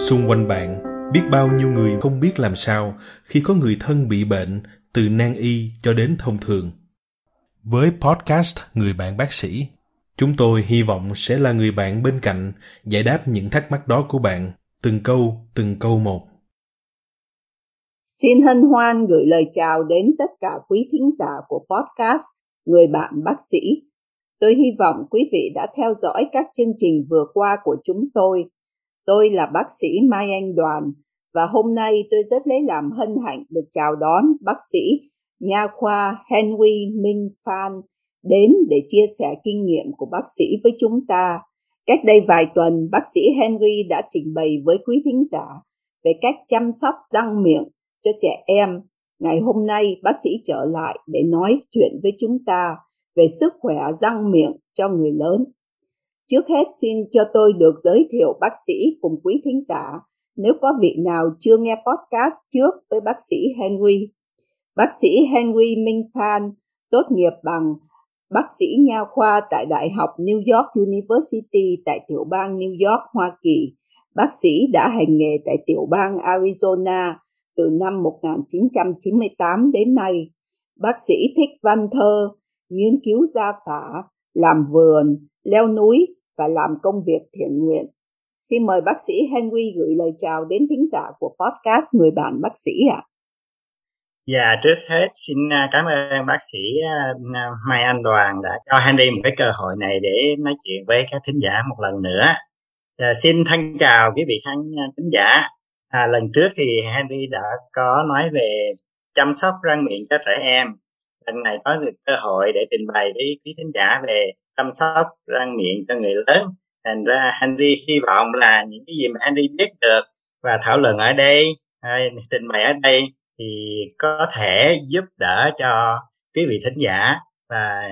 xung quanh bạn, biết bao nhiêu người không biết làm sao khi có người thân bị bệnh từ nan y cho đến thông thường. Với podcast người bạn bác sĩ, chúng tôi hy vọng sẽ là người bạn bên cạnh giải đáp những thắc mắc đó của bạn. Từng câu từng câu một. Xin hân hoan gửi lời chào đến tất cả quý thính giả của podcast người bạn bác sĩ. Tôi hy vọng quý vị đã theo dõi các chương trình vừa qua của chúng tôi tôi là bác sĩ mai anh đoàn và hôm nay tôi rất lấy làm hân hạnh được chào đón bác sĩ nha khoa Henry Minh Phan đến để chia sẻ kinh nghiệm của bác sĩ với chúng ta. Cách đây vài tuần, bác sĩ Henry đã trình bày với quý thính giả về cách chăm sóc răng miệng cho trẻ em. Ngày hôm nay, bác sĩ trở lại để nói chuyện với chúng ta về sức khỏe răng miệng cho người lớn. Trước hết xin cho tôi được giới thiệu bác sĩ cùng quý thính giả nếu có vị nào chưa nghe podcast trước với bác sĩ Henry. Bác sĩ Henry Minh Phan tốt nghiệp bằng bác sĩ nha khoa tại Đại học New York University tại tiểu bang New York, Hoa Kỳ. Bác sĩ đã hành nghề tại tiểu bang Arizona từ năm 1998 đến nay. Bác sĩ thích văn thơ, nghiên cứu gia phả, làm vườn, leo núi và làm công việc thiện nguyện. Xin mời bác sĩ Henry gửi lời chào đến thính giả của podcast Người bạn bác sĩ ạ. À. Dạ, trước hết xin à, cảm ơn bác sĩ à, à, Mai Anh Đoàn đã cho Henry một cái cơ hội này để nói chuyện với các thính giả một lần nữa. À, xin thân chào quý vị khán thính giả. À, lần trước thì Henry đã có nói về chăm sóc răng miệng cho trẻ em. Lần này có được cơ hội để trình bày với quý thính giả về chăm sóc răng miệng cho người lớn thành ra Henry hy vọng là những cái gì mà Henry biết được và thảo luận ở đây hay trình bày ở đây thì có thể giúp đỡ cho quý vị thính giả và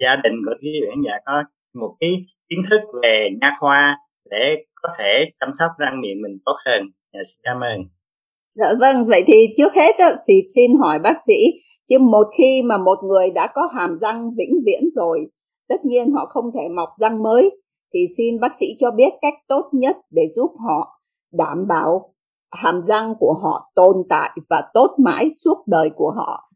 gia đình của quý vị thính giả có một cái kiến thức về nha khoa để có thể chăm sóc răng miệng mình tốt hơn. Dạ, xin cảm ơn. Dạ vâng, vậy thì trước hết đó, thì xin hỏi bác sĩ, chứ một khi mà một người đã có hàm răng vĩnh viễn rồi, tất nhiên họ không thể mọc răng mới thì xin bác sĩ cho biết cách tốt nhất để giúp họ đảm bảo hàm răng của họ tồn tại và tốt mãi suốt đời của họ.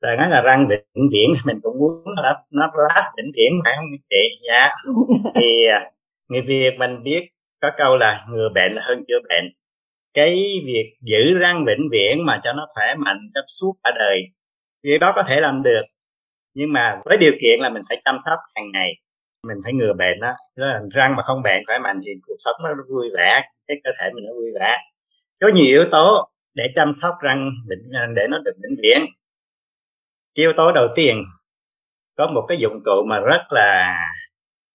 Rồi nói là răng vĩnh viễn mình cũng muốn là nó last vĩnh viễn phải không chị? Dạ. thì à, người Việt mình biết có câu là ngừa bệnh là hơn chữa bệnh. Cái việc giữ răng vĩnh viễn mà cho nó khỏe mạnh cho suốt cả đời, việc đó có thể làm được. Nhưng mà với điều kiện là mình phải chăm sóc hàng ngày. Mình phải ngừa bệnh đó. Là răng mà không bệnh khỏe mạnh thì cuộc sống nó vui vẻ cái cơ thể mình nó vui vẻ. Có nhiều yếu tố để chăm sóc răng bệnh à, để nó được vĩnh viễn. Yếu tố đầu tiên có một cái dụng cụ mà rất là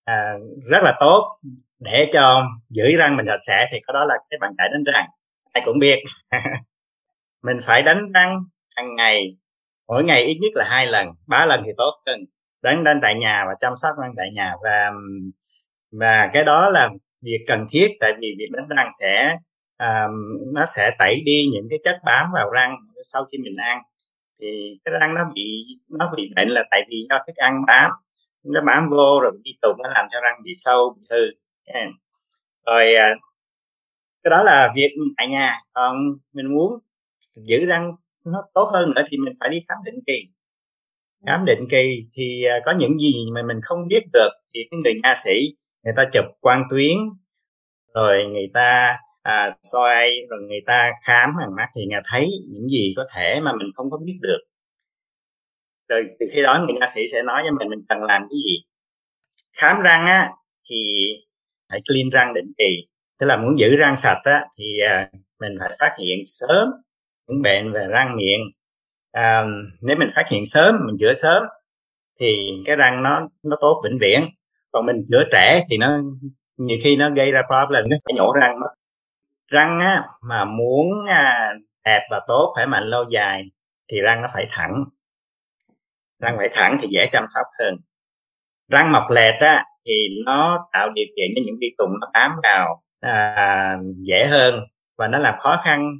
à, rất là tốt để cho giữ răng mình sạch sẽ thì có đó là cái bàn chải đánh răng. Ai cũng biết. Mình phải đánh răng hàng ngày mỗi ngày ít nhất là hai lần ba lần thì tốt. Hơn đánh răng tại nhà và chăm sóc răng tại nhà. Và và cái đó là việc cần thiết tại vì việc đánh răng sẽ um, nó sẽ tẩy đi những cái chất bám vào răng sau khi mình ăn. Thì cái răng nó bị nó bị bệnh là tại vì do thức ăn bám nó bám vô rồi đi tụng nó làm cho răng bị sâu bị hư. Rồi à, cái đó là việc tại nhà. Còn mình muốn giữ răng nó tốt hơn nữa thì mình phải đi khám định kỳ. Khám định kỳ thì à, có những gì mà mình không biết được thì cái người nha sĩ người ta chụp quang tuyến rồi người ta à, soi rồi người ta khám bằng mắt thì người thấy những gì có thể mà mình không có biết được. Rồi từ khi đó người nha sĩ sẽ nói cho mình mình cần làm cái gì. Khám răng á thì phải clean răng định kỳ. Tức là muốn giữ răng sạch á thì à, mình phải phát hiện sớm những bệnh về răng miệng. À, nếu mình phát hiện sớm mình chữa sớm thì cái răng nó nó tốt vĩnh viễn. Còn mình chữa trẻ thì nó nhiều khi nó gây ra problem nó phải nhổ răng mất. Răng á mà muốn à, đẹp và tốt khỏe mạnh lâu dài thì răng nó phải thẳng. Răng phải thẳng thì dễ chăm sóc hơn. Răng mọc lệch á thì nó tạo điều kiện cho những vi trùng nó bám vào à, dễ hơn và nó làm khó khăn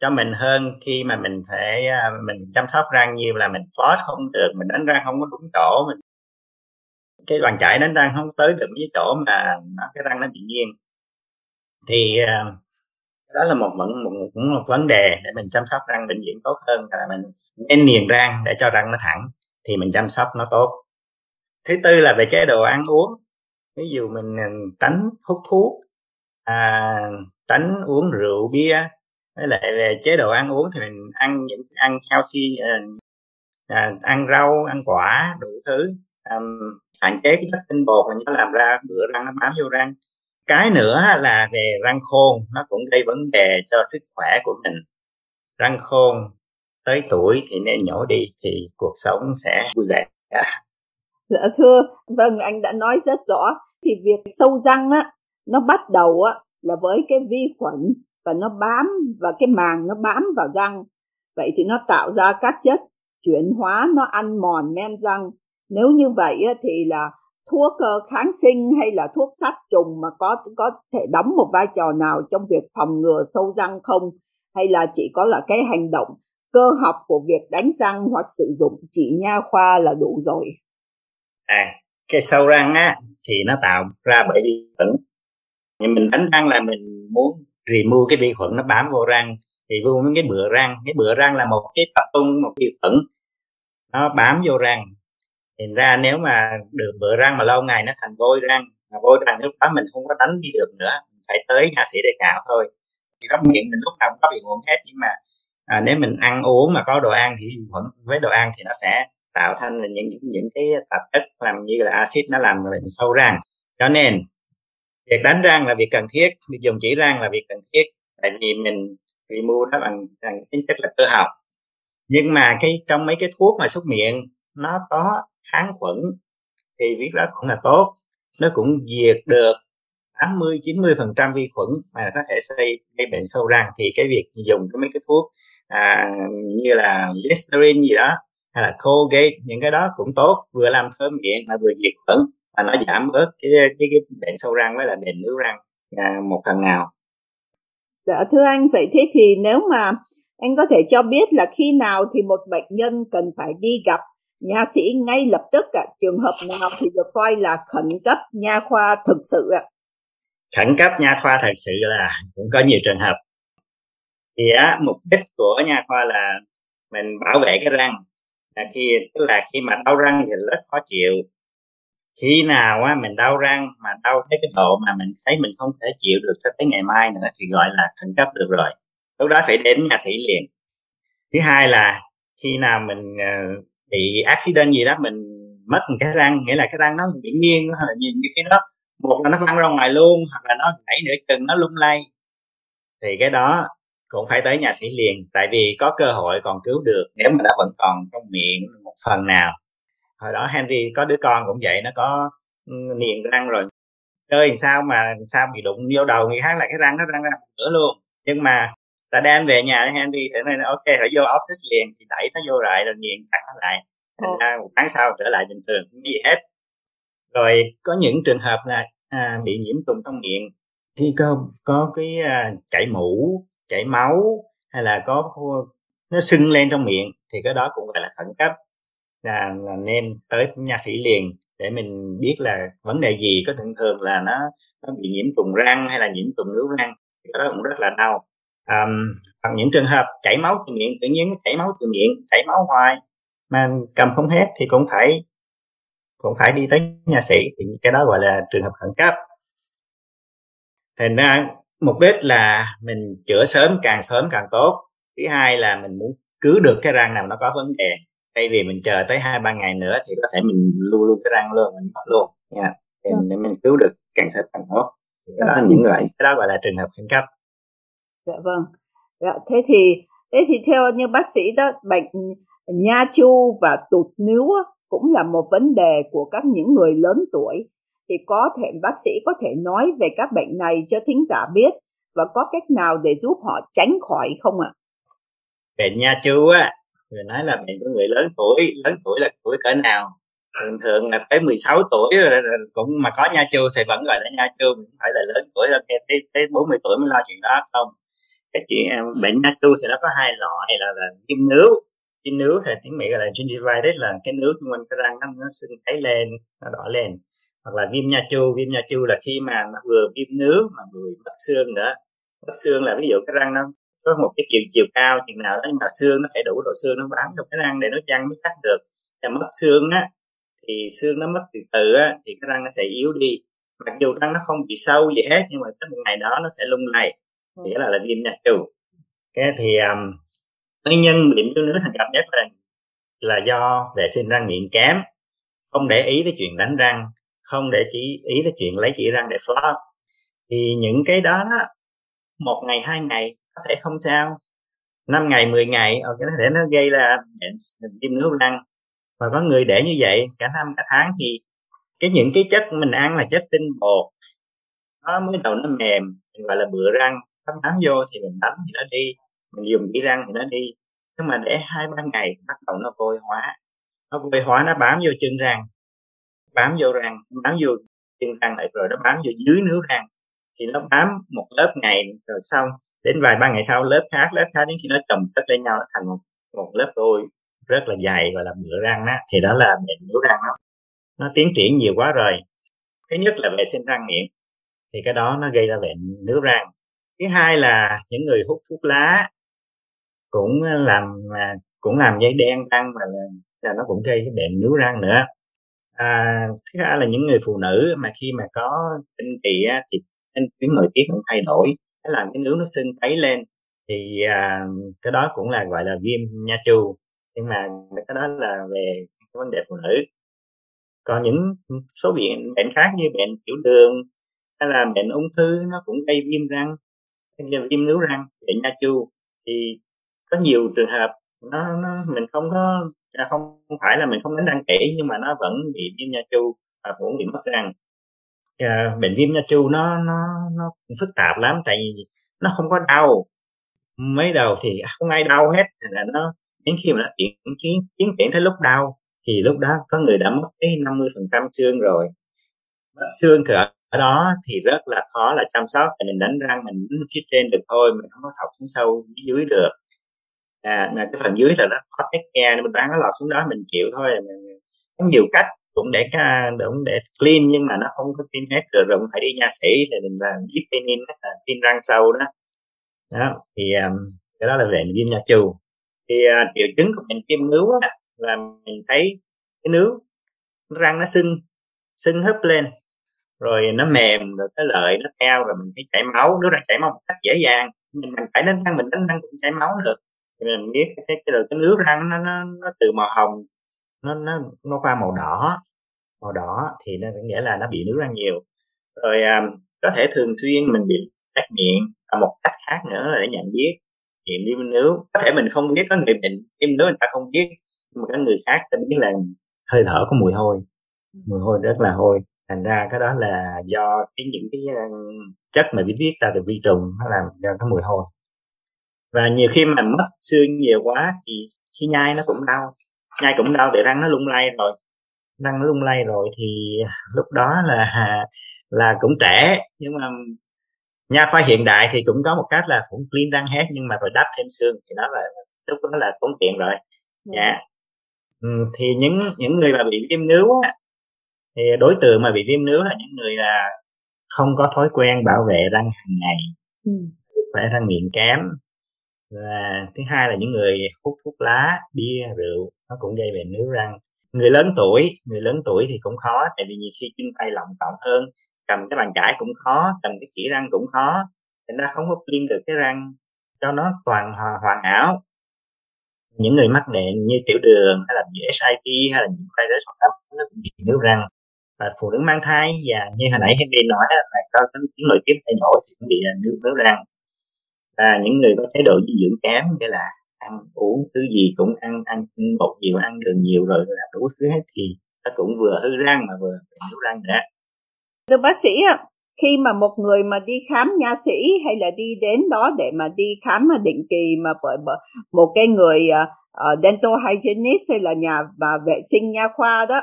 cho mình hơn khi mà mình phải à, mình chăm sóc răng nhiều là mình floss không được mình đánh răng không có đúng chỗ mình cái bàn chải đánh răng không tới được với chỗ mà nó cái răng nó bị nghiêng. Thì à, đó là một một, một cũng một vấn đề để mình chăm sóc răng bệnh viện tốt hơn là mình nên niềng răng để cho răng nó thẳng thì mình chăm sóc nó tốt. Thứ tư là về chế độ ăn uống ví dụ mình à, tránh hút thuốc à, tránh uống rượu bia với lại về chế độ ăn uống thì mình ăn những ăn healthy ờ, à, ăn rau ăn quả đủ thứ. Um, hạn chế cái chất tinh bột mà nó làm ra bữa răng nó bám vô răng cái nữa là về răng khôn nó cũng gây vấn đề cho sức khỏe của mình. Răng khôn tới tuổi thì nên nhổ đi thì cuộc sống sẽ vui vẻ. Dạ thưa vâng anh đã nói rất rõ. Thì việc sâu răng á nó bắt đầu á là với cái vi khuẩn và nó bám và cái màng nó bám vào răng. Vậy thì nó tạo ra các chất chuyển hóa, nó ăn mòn men răng. Nếu như vậy thì là thuốc ờ, kháng sinh hay là thuốc sát trùng mà có có thể đóng một vai trò nào trong việc phòng ngừa sâu răng không? Hay là chỉ có là cái hành động cơ học của việc đánh răng hoặc sử dụng chỉ nha khoa là đủ rồi? À cái sâu răng á, thì nó tạo ra bởi vi khuẩn. Nhưng mình đánh răng là mình muốn remove cái vi khuẩn nó bám vô răng thì vô cái bựa răng. Cái bựa răng là một cái tập trung một vi khuẩn nó bám vô răng. Thành ra nếu mà được bựa răng mà lâu ngày nó thành vôi răng mà vôi răng lúc đó mình không có đánh đi được nữa phải tới nhà sĩ để cạo thôi. Thì trong miệng mình lúc nào cũng có bị nguồn hết nhưng mà à, nếu mình ăn uống mà có đồ ăn thì vi khuẩn với đồ ăn thì nó sẽ tạo thành những những, những cái tạp chất làm như là axit nó làm bệnh sâu răng. Cho nên việc đánh răng là việc cần thiết việc dùng chỉ răng là việc cần thiết. Tại vì mình remove đó bằng, bằng tính chất là cơ học. Nhưng mà cái trong mấy cái thuốc mà súc miệng nó có kháng khuẩn thì việc đó cũng là tốt. Nó cũng diệt được 80 90 phần trăm vi khuẩn mà có thể xây gây bệnh sâu răng. Thì cái việc dùng cái mấy cái thuốc à, như là Listerine gì đó hay là Colgate những cái đó cũng tốt vừa làm thơm miệng mà vừa diệt khuẩn và nó giảm bớt cái cái, cái bệnh sâu răng với là bệnh nướu răng à, một phần nào. Dạ thưa anh vậy thế thì nếu mà anh có thể cho biết là khi nào thì một bệnh nhân cần phải đi gặp nha sĩ ngay lập tức ạ? Trường hợp nào thì được coi là khẩn cấp nha khoa thực sự ạ? Khẩn cấp nha khoa thật sự là cũng có nhiều trường hợp. Thì á mục đích của nha khoa là mình bảo vệ cái răng. Là khi tức là khi mà đau răng thì rất khó chịu khi nào á, mình đau răng mà đau tới cái độ mà mình thấy mình không thể chịu được cho tới ngày mai nữa thì gọi là khẩn cấp được rồi. Lúc đó phải đến nhà sĩ liền. Thứ hai là khi nào mình ờ, bị accident gì đó, mình mất một cái răng, nghĩa là cái răng nó bị nghiêng hay là nhìn như cái đó một là nó văng ra ngoài luôn, hoặc là nó gãy nửa chừng nó lung lay. Thì cái đó cũng phải tới nhà sĩ liền, tại vì có cơ hội còn cứu được, nếu mà đã vẫn còn trong miệng một phần nào hồi đó Henry có đứa con cũng vậy nó có ừ, niềng răng rồi. Chơi sao mà sao bị đụng vô đầu người khác là cái răng nó răng ra nữa luôn. Nhưng mà ta đem về nhà Henry thì nói ok phải vô office liền. Thì đẩy nó vô lại rồi nghiền chặt nó lại. Thành ra một tháng sau trở lại bình thường không gì hết. Rồi có những trường hợp là à, bị nhiễm trùng trong miệng. Khi có có cái à, chảy mũ chảy máu hay là có nó sưng lên trong miệng thì cái đó cũng gọi là khẩn cấp là, là nên tới nha sĩ liền để mình biết là vấn đề gì có thường thường là nó nó bị nhiễm trùng răng hay là nhiễm trùng nướu răng thì cái đó cũng rất là đau. Um, những trường hợp chảy máu từ miệng tự nhiên chảy máu từ miệng chảy máu hoài mà cầm không hết thì cũng phải cũng phải đi tới nhà sĩ thì cái đó gọi là trường hợp khẩn cấp. Thành ra mục đích là mình chữa sớm càng sớm càng tốt. Thứ hai là mình muốn cứu được cái răng nào nó có vấn đề thay vì mình chờ tới hai ba ngày nữa thì có thể mình lưu luôn cái răng luôn mình mất luôn. Nha. Thì mình, dạ. mình cứu được càng sớm càng tốt. Cái đó là những loại cái đó gọi là trường hợp khẩn cấp. Dạ vâng. Dạ, thế thì thế thì theo như bác sĩ đó bệnh nha chu và tụt níu cũng là một vấn đề của các những người lớn tuổi. Thì có thể bác sĩ có thể nói về các bệnh này cho thính giả biết và có cách nào để giúp họ tránh khỏi không ạ? Bệnh nha chu á, người nói là bệnh của người lớn tuổi, lớn tuổi là tuổi cỡ nào? Thường thường là tới 16 tuổi cũng mà có nha chu thì vẫn gọi là nha chu, không phải là lớn tuổi ok tới, tới 40 tuổi mới lo chuyện đó không? cái chuyện à, bệnh nha chu thì nó có hai loại là là viêm nướu viêm nướu thì tiếng mỹ gọi là gingivitis là cái nướu xung quanh cái răng nó, nó sưng tấy lên nó đỏ lên hoặc là viêm nha chu viêm nha chu là khi mà nó vừa viêm nướu mà vừa mất xương nữa mất xương là ví dụ cái răng nó có một cái chiều chiều cao chừng nào đó nhưng mà xương nó phải đủ độ xương nó bám trong cái răng để nó răng mới cắt được. Và mất xương á thì xương nó mất từ từ á thì cái răng nó sẽ yếu đi. Mặc dù răng nó không bị sâu gì hết nhưng mà tới một ngày đó nó sẽ lung lay thì đó là, là viêm nha chu cái thì um, nguyên nhân điểm thiếu nước thường gặp nhất là là do vệ sinh răng miệng kém. Không để ý tới chuyện đánh răng không để chỉ ý tới chuyện lấy chỉ răng để floss. Thì những cái đó, đó một ngày hai ngày có thể không sao. Năm ngày 10 ngày ờ, có thể nó gây ra bệnh viêm nước răng. Và có người để như vậy, cả năm, cả tháng thì cái những cái chất mình ăn là chất tinh bột. Nó mới đầu nó mềm, mình gọi là bựa răng. Nó bám vô thì mình đánh thì nó đi, mình dùng chỉ răng thì nó đi. Nhưng mà để hai, ba ngày, bắt đầu nó vôi hóa. Nó vôi hóa, nó bám vô chân răng. Bám vô răng, bám vô chân răng lại, rồi nó bám vô dưới nước răng. Thì nó bám một lớp ngày rồi xong đến vài ba ngày sau lớp khác lớp khác đến khi nó chồng chất lên nhau nó thành một, một lớp đôi rất là dày gọi là bữa răng á. Thì đó là bệnh nhũ răng đó. Nó tiến triển nhiều quá rồi. Thứ nhất là vệ sinh răng miệng. Thì cái đó nó gây ra bệnh nước răng. Thứ hai là những người hút thuốc lá cũng làm à, cũng làm dây đen răng mà là, là nó cũng gây cái bệnh nướu răng nữa. À, thứ hai là những người phụ nữ mà khi mà có kinh kỳ á, thì nên tuyến nội tiết cũng thay đổi nó làm cái nướu nó sưng tấy lên. Thì à, cái đó cũng là gọi là viêm nha chu. Nhưng mà cái đó là về cái vấn đề phụ nữ. Còn những số bệnh bệnh khác như bệnh tiểu đường hay là bệnh ung thư nó cũng gây viêm răng viêm nướu răng bệnh nha chu. Thì có nhiều trường hợp nó, nó mình không có à, không phải là mình không đánh răng kỹ nhưng mà nó vẫn bị viêm nha chu và cũng bị mất răng uh, bệnh viêm nha chu nó nó nó phức tạp lắm tại vì nó không có đau. Mới đầu thì không ai đau hết là nó đến khi mà nó tiến tiến tiến triển tới lúc đau thì lúc đó có người đã mất cái 50 phần trăm xương rồi. Xương cỡ ở đó thì rất là khó là chăm sóc thì mình đánh răng mình đánh phía trên được thôi mình không có thọc xuống sâu dưới được. À mà cái phần dưới là nó có tách nghe mình đoán nó lọt xuống đó mình chịu thôi mình, có nhiều cách cũng để ca cũng để clean nhưng mà nó không có clean hết. Được rồi cũng phải đi nha sĩ thì mình làm deep cleaning là clean răng sâu đó. Đó thì um, cái đó là về viêm nha. Chu thì uh, triệu chứng của bệnh viêm nướu là mình thấy cái nướu răng nó sưng sưng hấp lên. Rồi nó mềm rồi cái lợi nó theo rồi mình thấy chảy máu. Nước răng chảy máu một cách dễ dàng mình phải đánh răng mình đánh răng cũng chảy máu được. Thì mình biết cái cái, cái, cái nước răng nó, nó nó từ màu hồng nó nó nó qua màu đỏ. Màu đỏ thì nó nghĩa là nó bị nước ra nhiều. Rồi um, có thể thường xuyên mình bị tắc miệng và một cách khác nữa là để nhận biết. Nghiệm viêm nước có thể mình không biết có người bệnh viêm nước người ta không biết nhưng mà có người khác ta biết là hơi thở có mùi hôi. Mùi hôi rất là hôi. Thành ra cái đó là do cái những cái à, chất mà biết viết ta từ vi trùng nó làm cho cái mùi hôi. Và nhiều khi mà mất xương nhiều quá thì khi nhai nó cũng đau nhai cũng đau để răng nó lung lay rồi. Răng nó lung lay rồi thì lúc đó là là cũng trẻ nhưng mà nha khoa hiện đại thì cũng có một cách là cũng clean răng hết nhưng mà rồi đắp thêm xương. Thì nó là lúc đó là tốn tiền rồi. Dạ. Yeah. ừ, thì những những người mà bị viêm nướu á, thì đối tượng mà bị viêm nướu là những người là không có thói quen bảo vệ răng hàng ngày. Ừ. khỏe răng miệng kém và thứ hai là những người hút thuốc lá bia rượu nó cũng gây bệnh nướu răng. Người lớn tuổi người lớn tuổi thì cũng khó tại vì nhiều khi chân tay lỏng cộng hơn cầm cái bàn chải cũng khó cầm cái chỉ răng cũng khó thành ra không có clean được cái răng cho nó toàn hòa, hoàn hảo. Những người mắc bệnh như tiểu đường hay là nhiễm SIP hay là những virus hoặc là nó cũng bị nướu răng. Và phụ nữ mang thai và như hồi nãy Henry nói là có cái nội tiết thay đổi thì cũng bị nướu nướu răng và những người có chế độ dinh dưỡng kém nghĩa là ăn uống thứ gì cũng ăn ăn bột nhiều ăn đường nhiều rồi là đủ thứ hết thì nó cũng vừa hư răng mà vừa nướu răng nữa Thưa bác sĩ ạ, khi mà một người mà đi khám nha sĩ hay là đi đến đó để mà đi khám mà định kỳ mà phải một cái người uh, dental hygienist hay là nhà và vệ sinh nha khoa đó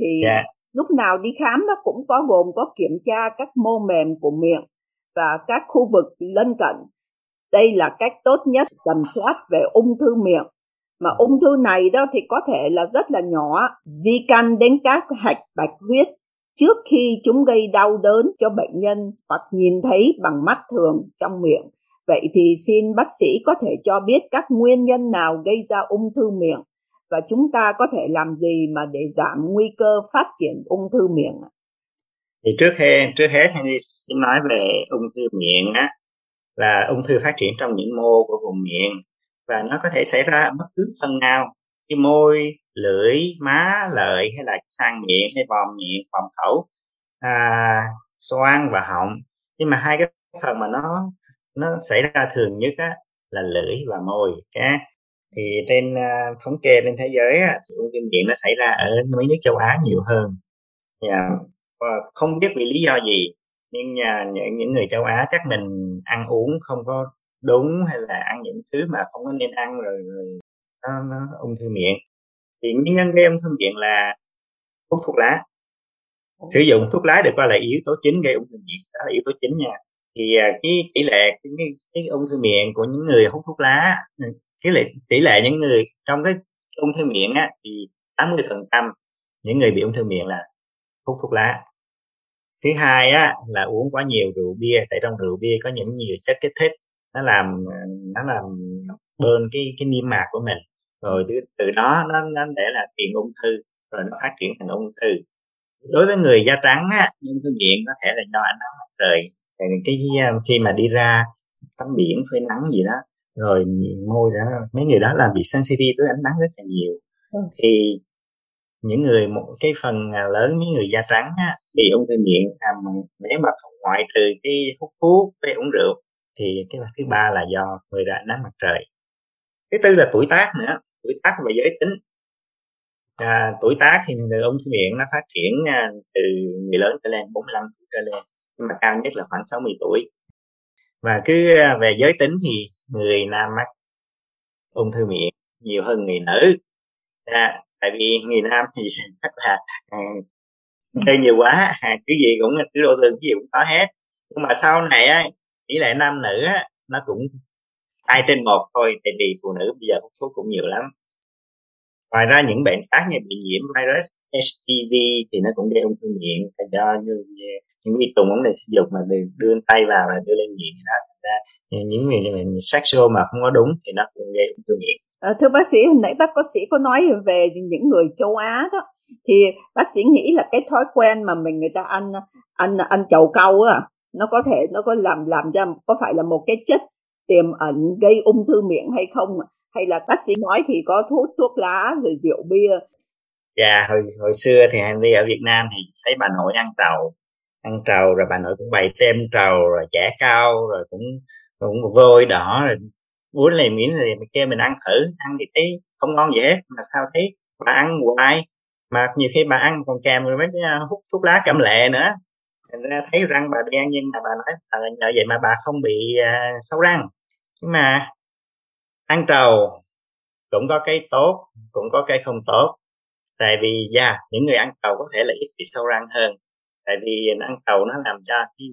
thì yeah. Dạ. lúc nào đi khám nó cũng có gồm có kiểm tra các mô mềm của miệng và các khu vực lân cận đây là cách tốt nhất tầm soát về ung thư miệng mà ung thư này đó thì có thể là rất là nhỏ, di căn đến các hạch bạch huyết trước khi chúng gây đau đớn cho bệnh nhân hoặc nhìn thấy bằng mắt thường trong miệng. Vậy thì xin bác sĩ có thể cho biết các nguyên nhân nào gây ra ung thư miệng và chúng ta có thể làm gì mà để giảm nguy cơ phát triển ung thư miệng? Thì trước hết trước hết thì xin nói về ung thư miệng á là ung thư phát triển trong những mô của vùng miệng và nó có thể xảy ra ở bất cứ phần nào như môi lưỡi má lợi hay là sang miệng hay vòm miệng vòm khẩu à, xoang và họng nhưng mà hai cái phần mà nó nó xảy ra thường nhất á, là lưỡi và môi okay? thì trên uh, thống kê trên thế giới á, thì ung thư miệng nó xảy ra ở mấy nước châu Á nhiều hơn yeah. và không biết vì lý do gì nhưng nhà những những người châu Á chắc mình ăn uống không có đúng hay là ăn những thứ mà không có nên ăn rồi, rồi nó, nó ung thư miệng. Thì nguyên nhân gây ung thư miệng là hút thuốc lá. Sử dụng thuốc lá được coi là yếu tố chính gây ung thư miệng đó là yếu tố chính nha. Thì à, cái tỷ lệ cái, cái, cái ung thư miệng của những người hút thuốc lá ừ, cái lệ tỷ lệ những người trong cái ung thư miệng á thì 80 phần trăm những người bị ung thư miệng là hút thuốc lá thứ hai á là uống quá nhiều rượu bia tại trong rượu bia có những nhiều chất kích thích nó làm nó làm bơn cái cái niêm mạc của mình. Rồi từ, từ đó nó nó để là tiền ung thư rồi nó phát triển thành ung thư. Đối với người da trắng á ung thư miệng có thể là do ánh nắng mặt trời cái khi mà đi ra tắm biển phơi nắng gì đó rồi môi đó mấy người đó làm bị sensitive với ánh nắng rất là nhiều. Ừ. thì những người một cái phần lớn mấy người da trắng á, bị ung thư miệng à, nếu mà không ngoại trừ cái hút thuốc với uống rượu thì cái thứ ba là do người ra nắng mặt trời. Thứ tư là tuổi tác nữa tuổi tác và giới tính. À, tuổi tác thì người ung thư miệng nó phát triển à, từ người lớn trở lên 45 tuổi trở lên nhưng mà cao nhất là khoảng 60 tuổi. Và cứ à, về giới tính thì người nam mắc ung thư miệng nhiều hơn người nữ. À, tại vì người nam thì chắc là à, chơi nhiều quá à, cái gì cũng cứ đô thương cái gì cũng có hết. Nhưng mà sau này á tỷ lệ nam nữ á nó cũng hai trên một thôi tại vì phụ nữ bây giờ hút thuốc cũng nhiều lắm. Ngoài ra những bệnh khác như bị nhiễm virus HPV thì nó cũng gây ung thư miệng do như, như những vi trùng ống này sinh dục mà đưa tay vào là đưa lên miệng đó. Ra những người sexual mà không có đúng thì nó cũng gây ung thư miệng à, thưa bác sĩ hồi nãy bác bác sĩ có nói về những người châu Á đó. Thì bác sĩ nghĩ là cái thói quen mà mình người ta ăn ăn ăn chầu cau á nó có thể nó có làm làm ra có phải là một cái chất tiềm ẩn gây ung thư miệng hay không? Hay là bác sĩ nói thì có thuốc thuốc lá rồi rượu bia? Dạ hồi hồi xưa thì Henry ở Việt Nam thì thấy bà nội ăn trầu ăn trầu rồi bà nội cũng bày tem trầu rồi chả cao rồi cũng cũng vôi đỏ rồi buổi này miễn thì mình kêu mình ăn thử. Ăn thì thấy không ngon gì hết mà sao thấy bà ăn hoài. Mà nhiều khi bà ăn còn kèm với à, hút thuốc lá cẩm lệ nữa. Thành ra thấy răng bà đen nhưng mà bà nói à, nhờ vậy mà bà không bị uh, sâu răng. Nhưng mà ăn trầu cũng có cái tốt cũng có cái không tốt. Tại vì da yeah, những người ăn trầu có thể là ít bị sâu răng hơn. Tại vì ăn trầu nó làm cho cái,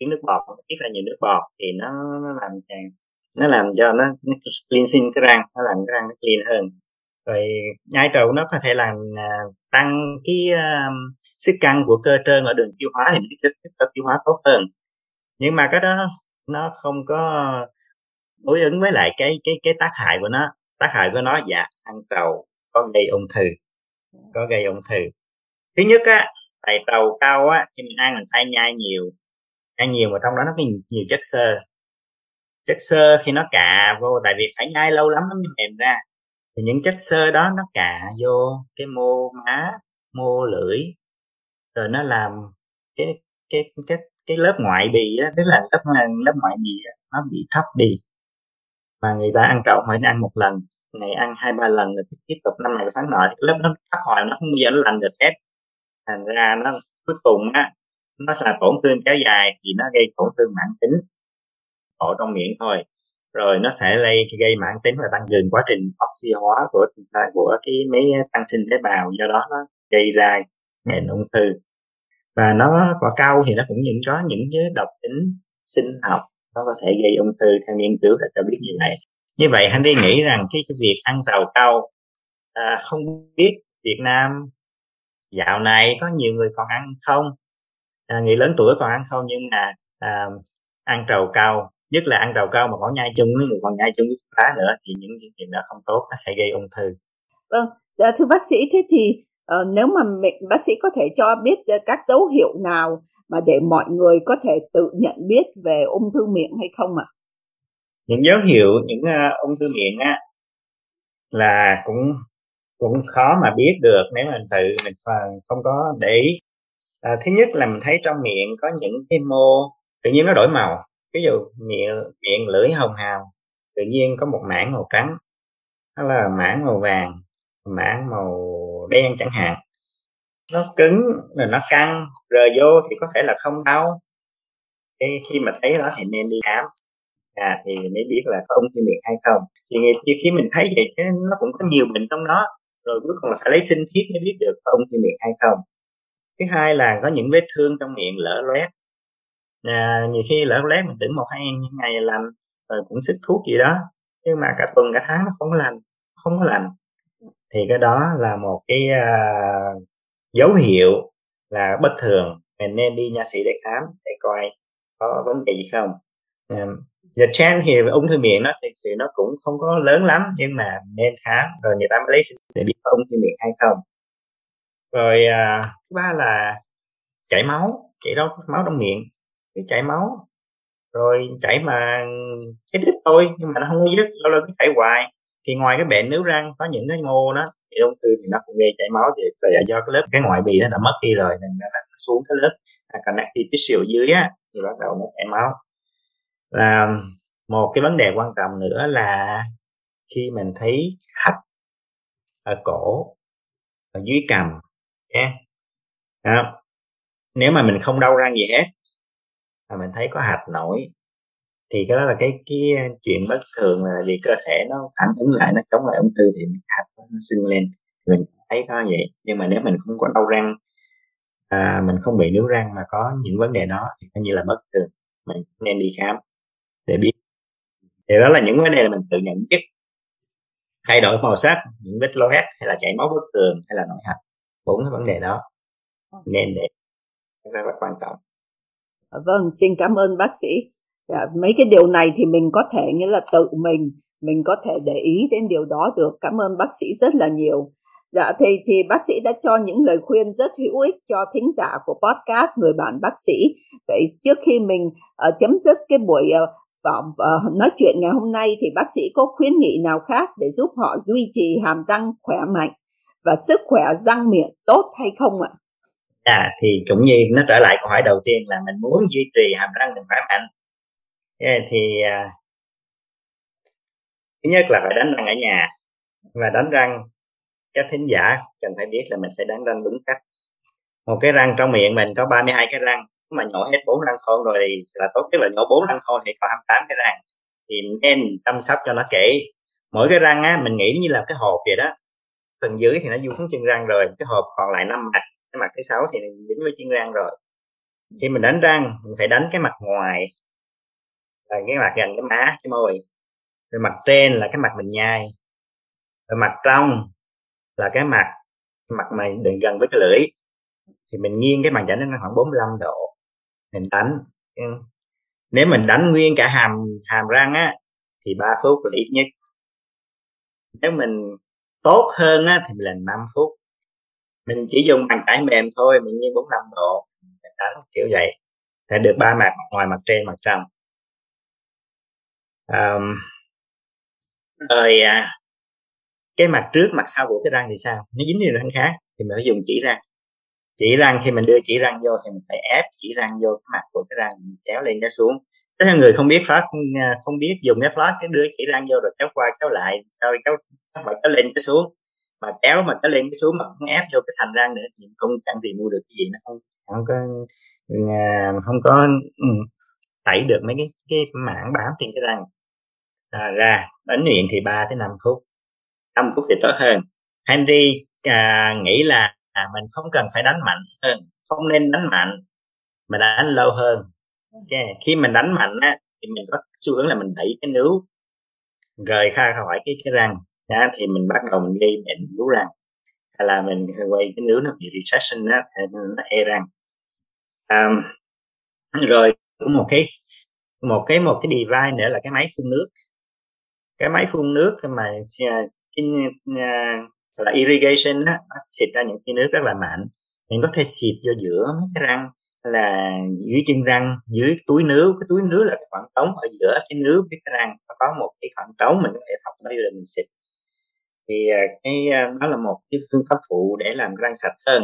cái nước bọt ít là nhiều nước bọt thì nó, nó làm nó làm cho nó, nó cleansing cái răng nó làm cái răng nó clean hơn. Rồi nhai trầu nó có thể làm uh, tăng cái uh, sức căng của cơ trơn ở đường tiêu hóa thì nó kích tiêu hóa tốt hơn. Nhưng mà cái đó nó không có đối ứng với lại cái cái cái tác hại của nó. Tác hại của nó dạ ăn trầu có gây ung thư có gây ung thư. Thứ nhất á tại trầu cao á khi mình ăn mình phải nhai nhiều. Nhai nhiều mà trong đó nó có nhiều chất xơ chất xơ khi nó cạ vô, tại vì phải nhai lâu lắm nó mới mềm ra. Thì những chất xơ đó nó cạ vô cái mô má, mô lưỡi, rồi nó làm cái cái cái cái lớp ngoại bì đó, tức là lớp lớp ngoại bì nó bị thấp đi. Mà người ta ăn trậu phải ăn một lần, ngày ăn hai ba lần rồi tiếp tục năm này tháng nọ, lớp nó thấp hồi nó không bao giờ nó lành được hết. Thành ra nó cuối cùng á, nó là tổn thương kéo dài thì nó gây tổn thương mãn tính ở trong miệng thôi. Rồi nó sẽ lây gây mãn tính và tăng dần quá trình oxy hóa của của cái mấy tăng sinh tế bào do đó nó gây ra bệnh ung thư. Và nó quả cau thì nó cũng những có những cái độc tính sinh học nó có thể gây ung thư theo nghiên cứu đã cho biết như vậy. Như vậy anh đi nghĩ rằng cái, cái việc ăn rau cau à, không biết Việt Nam dạo này có nhiều người còn ăn không? À, người lớn tuổi còn ăn không nhưng mà à, ăn trầu cao nhất là ăn trầu cao mà có nhai chung với người còn nhai chung với lá nữa thì những chuyện đó không tốt nó sẽ gây ung thư vâng dạ, thưa bác sĩ thế thì uh, nếu mà mình, bác sĩ có thể cho biết uh, các dấu hiệu nào mà để mọi người có thể tự nhận biết về ung thư miệng hay không ạ? À? Những dấu hiệu những uh, ung thư miệng á là cũng cũng khó mà biết được nếu mình tự mình không có để ý. À, thứ nhất là mình thấy trong miệng có những cái mô tự nhiên nó đổi màu. Ví dụ miệng miệng lưỡi hồng hào tự nhiên có một mảng màu trắng hay là mảng màu vàng mảng màu đen chẳng hạn. Nó cứng rồi nó căng rờ vô thì có thể là không đau. Khi, khi mà thấy đó thì nên đi khám. À, thì mới biết là có ung thư miệng hay không. Thì như khi mình thấy vậy nó cũng có nhiều bệnh trong đó. Rồi cuối cùng là phải lấy sinh thiết mới biết được có ung thư miệng hay không. Thứ hai là có những vết thương trong miệng lở loét à, nhiều khi lỡ loét mình tưởng một hai ngày lành rồi ờ, cũng sức thuốc gì đó nhưng mà cả tuần cả tháng nó không có lành không có lành. Thì cái đó là một cái uh, dấu hiệu là bất thường. Mình nên đi nha sĩ để khám để coi có vấn đề gì không. Um, the chance thì ung thư miệng nó thì, thì nó cũng không có lớn lắm nhưng mà nên khám rồi người ta mới lấy để biết có ung thư miệng hay không. Rồi uh, thứ ba là chảy máu chảy máu trong miệng cái chảy máu. Rồi chảy mà cái đít thôi nhưng mà nó không có dứt lâu lâu cứ chảy hoài. Thì ngoài cái bệnh nướu răng có những cái mô đó thì ung thư thì nó cũng gây chảy máu thì là do cái lớp cái ngoại bì nó đã mất đi rồi nên nó xuống cái lớp. Connective tissue ở dưới á thì bắt đầu nó chảy máu. Là một cái vấn đề quan trọng nữa là khi mình thấy hạch ở cổ ở dưới cằm yeah. à, nếu mà mình không đau răng gì hết mà mình thấy có hạch nổi. Thì cái đó là cái cái ờ, chuyện bất thường là vì cơ thể nó phản ứng lại nó chống lại ung thư thì hạch nó sưng lên. Thì mình thấy có vậy. Nhưng mà nếu mình không có đau răng à, mình không bị nướu răng mà có những vấn đề đó thì coi như là bất thường. Mình nên đi khám để biết. Thì đó là những vấn đề là mình tự nhận biết thay đổi màu sắc những vết loét hay là chảy máu bất thường hay là nội hạch bốn cái vấn đề đó. Nên để rất là quan trọng vâng xin cảm ơn bác sĩ. Dạ, mấy cái điều này thì mình có thể nghĩa là tự mình mình có thể để ý đến điều đó được. Cảm ơn bác sĩ rất là nhiều. Dạ thì thì bác sĩ đã cho những lời khuyên rất hữu ích cho thính giả của podcast người bạn bác sĩ. Vậy trước khi mình uh, chấm dứt cái buổi uh, uh, nói chuyện ngày hôm nay thì bác sĩ có khuyến nghị nào khác để giúp họ duy trì hàm răng khỏe mạnh và sức khỏe răng miệng tốt hay không ạ? À thì cũng như nó trở lại câu hỏi đầu tiên là mình muốn duy trì hàm răng mình khỏe mạnh thì à, thứ nhất là phải đánh răng ở nhà và đánh răng các thính giả cần phải biết là mình phải đánh răng đúng cách. Một cái răng trong miệng mình có 32 cái răng mà nhổ hết bốn răng khôn rồi thì là tốt nhất là nhổ bốn răng khôn thì còn 28 cái răng. Thì nên chăm sóc cho nó kỹ. Mỗi cái răng á mình nghĩ như là cái hộp vậy đó. Phần dưới thì nó vuông xuống chân răng rồi cái hộp còn lại năm mặt cái mặt thứ sáu thì dính với chân răng rồi. Khi mình đánh răng, mình phải đánh cái mặt ngoài. Là cái mặt gần cái má, cái môi. Rồi mặt trên là cái mặt mình nhai. Rồi mặt trong là cái mặt cái mặt mà đừng gần với cái lưỡi. Thì mình nghiêng cái bàn chải nó khoảng 45 độ. Mình đánh ừ. nếu mình đánh nguyên cả hàm hàm răng á, thì 3 phút là ít nhất. Nếu mình tốt hơn á, thì mình làm 5 phút mình chỉ dùng bàn chải mềm thôi mình nghiêng 45 độ mình đánh kiểu vậy. Để được ba mặt mặt ngoài mặt trên mặt trong. Um, rồi à, cái mặt trước mặt sau của cái răng thì sao? Nó dính vào răng khác thì mình phải dùng chỉ răng. Chỉ răng khi mình đưa chỉ răng vô thì mình phải ép chỉ răng vô cái mặt của cái răng mình kéo lên kéo xuống. Tất cả người không biết floss à, không biết dùng cái floss cái đưa chỉ răng vô rồi kéo qua kéo lại kéo kéo kéo, kéo lên kéo xuống mà kéo mà cái lên cái xuống mà không ép vô cái thành răng nữa thì cũng chẳng gì mua được cái gì nó không không có à, không có ừ, tẩy được mấy cái cái mảng bám trên cái răng. À, ra đánh luyện thì 3 tới 5 phút. 5 phút thì tốt hơn. Henry à, nghĩ là à, mình không cần phải đánh mạnh hơn. Không nên đánh mạnh mà đánh lâu hơn. Okay. khi mình đánh mạnh á thì mình có xu hướng là mình đẩy cái nướu rời ra khỏi cái cái răng đó, thì mình bắt đầu mình gây bệnh nướu răng. Hay là mình quay cái nướu nó bị recession đó nó e răng. Um, rồi một cái một cái một cái device nữa là cái máy phun nước. Cái máy phun nước mà à, cái, uh, là irrigation đó nó xịt ra những cái nước rất là mạnh. Mình có thể xịt vô giữa mấy cái răng là dưới chân răng dưới túi nướu cái túi nướu là cái khoảng trống ở giữa cái nướu với cái răng. Nó có một cái khoảng trống mình có thể học nó rồi mình xịt thì à, cái à, đó là một cái phương pháp phụ để làm răng sạch hơn.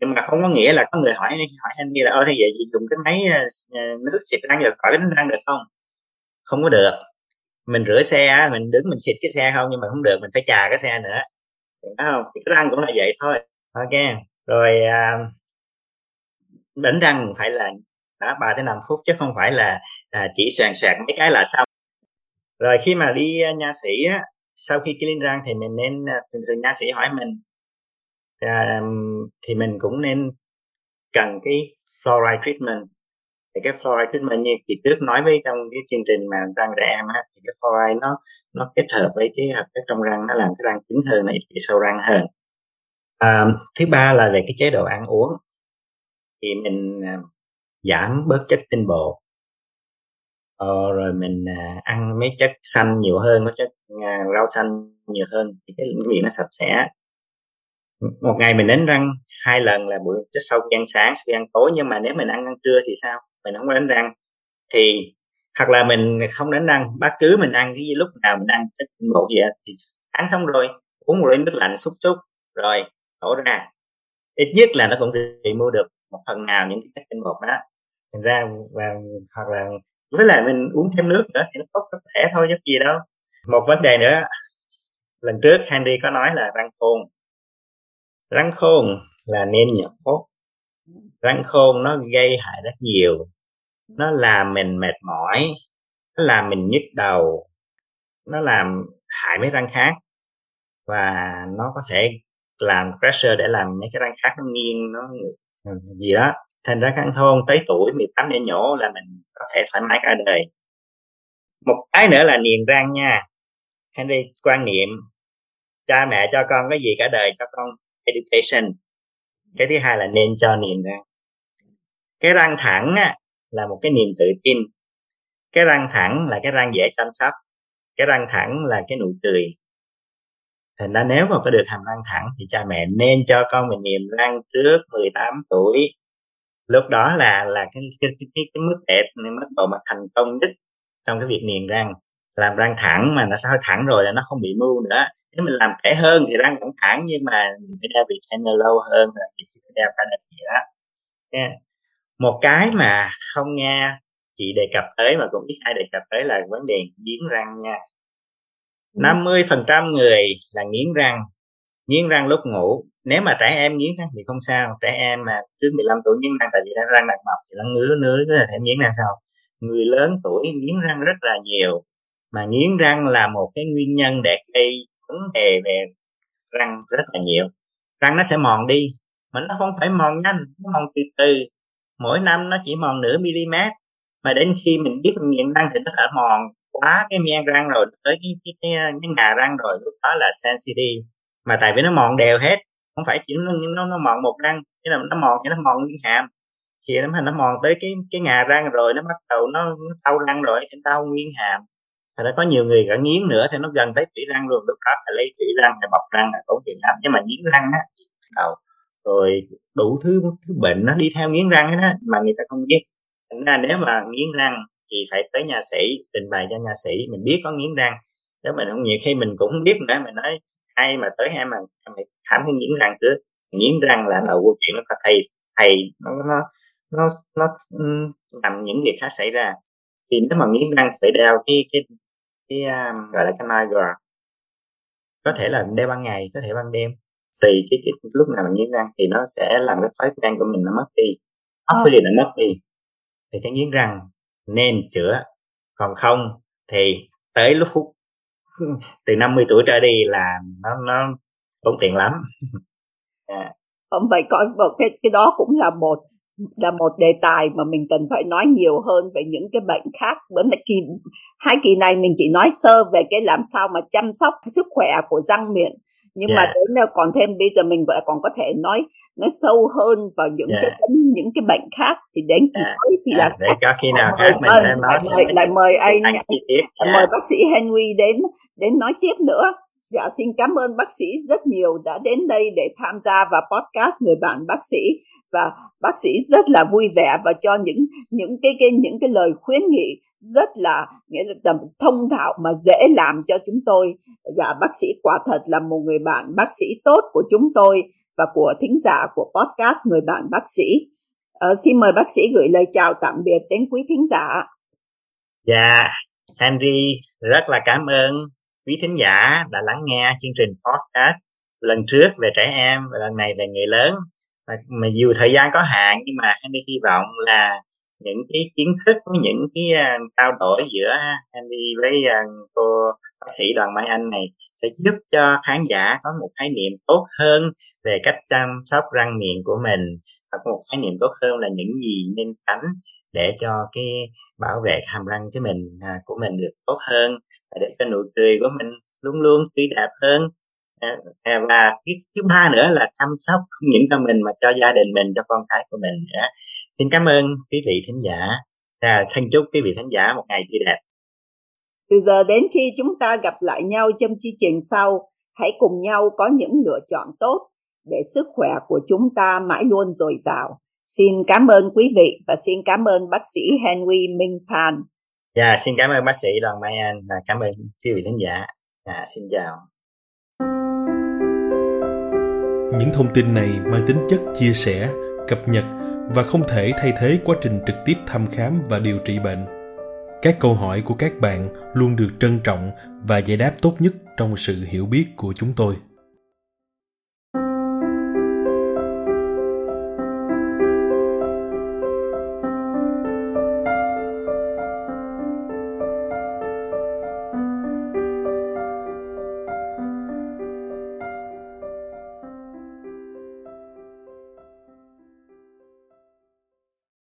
Nhưng mà không có nghĩa là có người hỏi hỏi anh đi là ơ thế vậy dùng cái máy à, nước xịt răng rồi khỏi đánh răng được không? Không có được. Mình rửa xe mình đứng mình xịt cái xe không nhưng mà không được mình phải chà cái xe nữa. Đúng không thì cái răng cũng là vậy thôi. Ok rồi à, đánh răng phải là đã ba tới năm phút chứ không phải là à, chỉ soàn soạt mấy cái là xong. Rồi khi mà đi nha sĩ á sau khi clean răng thì mình nên à, thường thường nha sĩ hỏi mình. À, thì mình cũng nên cần cái fluoride treatment. Thì cái fluoride treatment như chị trước nói với trong cái chương trình mà răng trẻ em á thì cái fluoride nó nó kết hợp với cái hợp chất trong răng nó làm cái răng cứng hơn nó ít sâu răng hơn. À, thứ ba là về cái chế độ ăn uống. Thì mình à, giảm bớt chất tinh bột ờ, rồi mình à, ăn mấy chất xanh nhiều hơn có chất à, rau xanh nhiều hơn thì cái miệng nó sạch sẽ. Một ngày mình đánh răng hai lần là buổi trước sau khi ăn sáng sau khi ăn tối nhưng mà nếu mình ăn ăn trưa thì sao? Mình không có đánh răng. Thì hoặc là mình không đánh răng bất cứ mình ăn cái gì lúc nào mình ăn chất tinh bột gì thì ăn xong rồi uống một ly nước lạnh xúc xúc rồi đổ ra. Ít nhất là nó cũng bị mua được một phần nào những cái chất tinh bột đó. Thành ra và hoặc là với lại mình uống thêm nước nữa thì nó tốt có thể thôi, chứ gì đâu. Một vấn đề nữa, lần trước Henry có nói là răng khôn. Răng khôn là nên nhỏ răng khôn nó gây hại rất nhiều. Nó làm mình mệt mỏi, nó làm mình nhức đầu, nó làm hại mấy răng khác. Và nó có thể làm pressure để làm mấy cái răng khác nó nghiêng, nó ừ, gì đó thành ra khăn thôn tới tuổi 18 để nhổ là mình có thể thoải mái cả đời. Một cái nữa là niềng răng nha. Henry quan niệm cha mẹ cho con cái gì cả đời cho con education. Cái thứ hai là nên cho niềng răng cái răng thẳng á, là một cái niềm tự tin. Cái răng thẳng là cái răng dễ chăm sóc. Cái răng thẳng là cái nụ cười. Thành ra nếu mà có được hàm răng thẳng thì cha mẹ nên cho con mình niềm răng trước 18 tuổi lúc đó là là cái cái cái, cái, mức đẹp mức độ mà thành công nhất trong cái việc niềng răng làm răng thẳng mà nó sao thẳng rồi là nó không bị mưu nữa nếu mình làm trẻ hơn thì răng vẫn thẳng nhưng mà mình phải đeo retainer lâu hơn là chỉ đeo cả đời gì đó yeah. một cái mà không nghe chị đề cập tới mà cũng biết ai đề cập tới là vấn đề nghiến răng nha 50% ừ. người là nghiến răng nghiến răng lúc ngủ. Nếu mà trẻ em nghiến răng thì không sao. Trẻ em mà trước 15 tuổi nghiến răng tại vì đang răng đặc mọc thì nó ngứa ngứa có thể nghiến răng sao? người lớn tuổi nghiến răng rất là nhiều. Mà nghiến răng là một cái nguyên nhân để gây vấn đề về răng rất là nhiều. Răng nó sẽ mòn đi mà nó không phải mòn nhanh nó mòn từ từ. Mỗi năm nó chỉ mòn nửa mm mà đến khi mình biết mình nghiện răng thì nó đã mòn quá cái men răng rồi tới cái cái cái, cái ngà răng rồi lúc đó là sensitive mà tại vì nó mòn đều hết không phải chỉ nó nó, nó mòn một răng nghĩa là nó mòn thì nó mòn nguyên hàm. Thì nó nó mòn tới cái cái ngà răng rồi nó bắt đầu nó, nó đau răng rồi thì đau nguyên hàm. Thì nó có nhiều người cả nghiến nữa thì nó gần tới thủy răng luôn lúc đó phải lấy thủy răng để bọc răng là tốn tiền lắm. Nhưng mà nghiến răng á đầu rồi đủ thứ thứ bệnh nó đi theo nghiến răng hết á mà người ta không biết. Thành ra nếu mà nghiến răng thì phải tới nhà sĩ trình bày cho nhà sĩ mình biết có nghiến răng. Nếu mình không nhiều khi mình cũng không biết nữa mình nói ai mà tới em mà em phải khám cái nghiến răng trước nghiến răng là đầu câu chuyện nó có thầy thầy nó nó nó nó làm những việc khác xảy ra. Thì nếu mà nghiến răng phải đeo cái cái cái um, gọi là cái niger có thể là đeo ban ngày có thể ban đêm. Tùy cái, cái lúc nào mình nghiến răng thì nó sẽ làm cái thói quen của mình nó mất đi. Óc phải nó mất đi. Thì cái nghiến răng nên chữa. Còn không thì tới lúc phút từ 50 tuổi trở đi là nó nó tốn tiền lắm à. không phải coi cái cái đó cũng là một là một đề tài mà mình cần phải nói nhiều hơn về những cái bệnh khác vấn đề kỳ hai kỳ này mình chỉ nói sơ về cái làm sao mà chăm sóc sức khỏe của răng miệng nhưng yeah. mà dạ. đến còn thêm bây giờ mình còn có thể nói nói sâu hơn vào những yeah. Dạ. cái những cái bệnh khác thì đến kỳ yeah. tới thì yeah. là để có khi nào khác mình ơn, nói lại mời, lại mời anh, anh yeah. mời bác sĩ Henry đến đến nói tiếp nữa. Dạ xin cảm ơn bác sĩ rất nhiều đã đến đây để tham gia vào podcast người bạn bác sĩ. Và bác sĩ rất là vui vẻ và cho những những cái, cái những cái lời khuyến nghị rất là nghĩa là tầm thông thạo mà dễ làm cho chúng tôi. Dạ bác sĩ quả thật là một người bạn bác sĩ tốt của chúng tôi và của thính giả của podcast người bạn bác sĩ. Ờ, xin mời bác sĩ gửi lời chào tạm biệt đến quý thính giả. Dạ Henry rất là cảm ơn quý thính giả đã lắng nghe chương trình podcast lần trước về trẻ em và lần này về người lớn. Mà, mà dù thời gian có hạn nhưng mà Henry hy vọng là những cái kiến thức với những cái uh, trao đổi giữa Henry với uh, cô bác sĩ đoàn Mai Anh này sẽ giúp cho khán giả có một khái niệm tốt hơn về cách chăm sóc răng miệng của mình. Và một khái niệm tốt hơn là những gì nên tránh để cho cái bảo vệ hàm răng của mình à, của mình được tốt hơn và để cho nụ cười của mình luôn luôn tươi đẹp hơn. À, à và cái thứ ba nữa là chăm sóc không những cho mình mà cho gia đình mình cho con cái của mình nữa xin cảm ơn quý vị thính giả. Và thân chúc quý vị thính giả một ngày tươi đẹp. Từ giờ đến khi chúng ta gặp lại nhau trong chương trình sau hãy cùng nhau có những lựa chọn tốt để sức khỏe của chúng ta mãi luôn dồi dào xin cảm ơn quý vị và xin cảm ơn bác sĩ Henry Minh Phan Dạ, xin cảm ơn bác sĩ Đoàn Mai Anh và cảm ơn quý vị thính giả. Dạ, xin chào. Những thông tin này mang tính chất chia sẻ, cập nhật và không thể thay thế quá trình trực tiếp thăm khám và điều trị bệnh. Các câu hỏi của các bạn luôn được trân trọng và giải đáp tốt nhất trong sự hiểu biết của chúng tôi.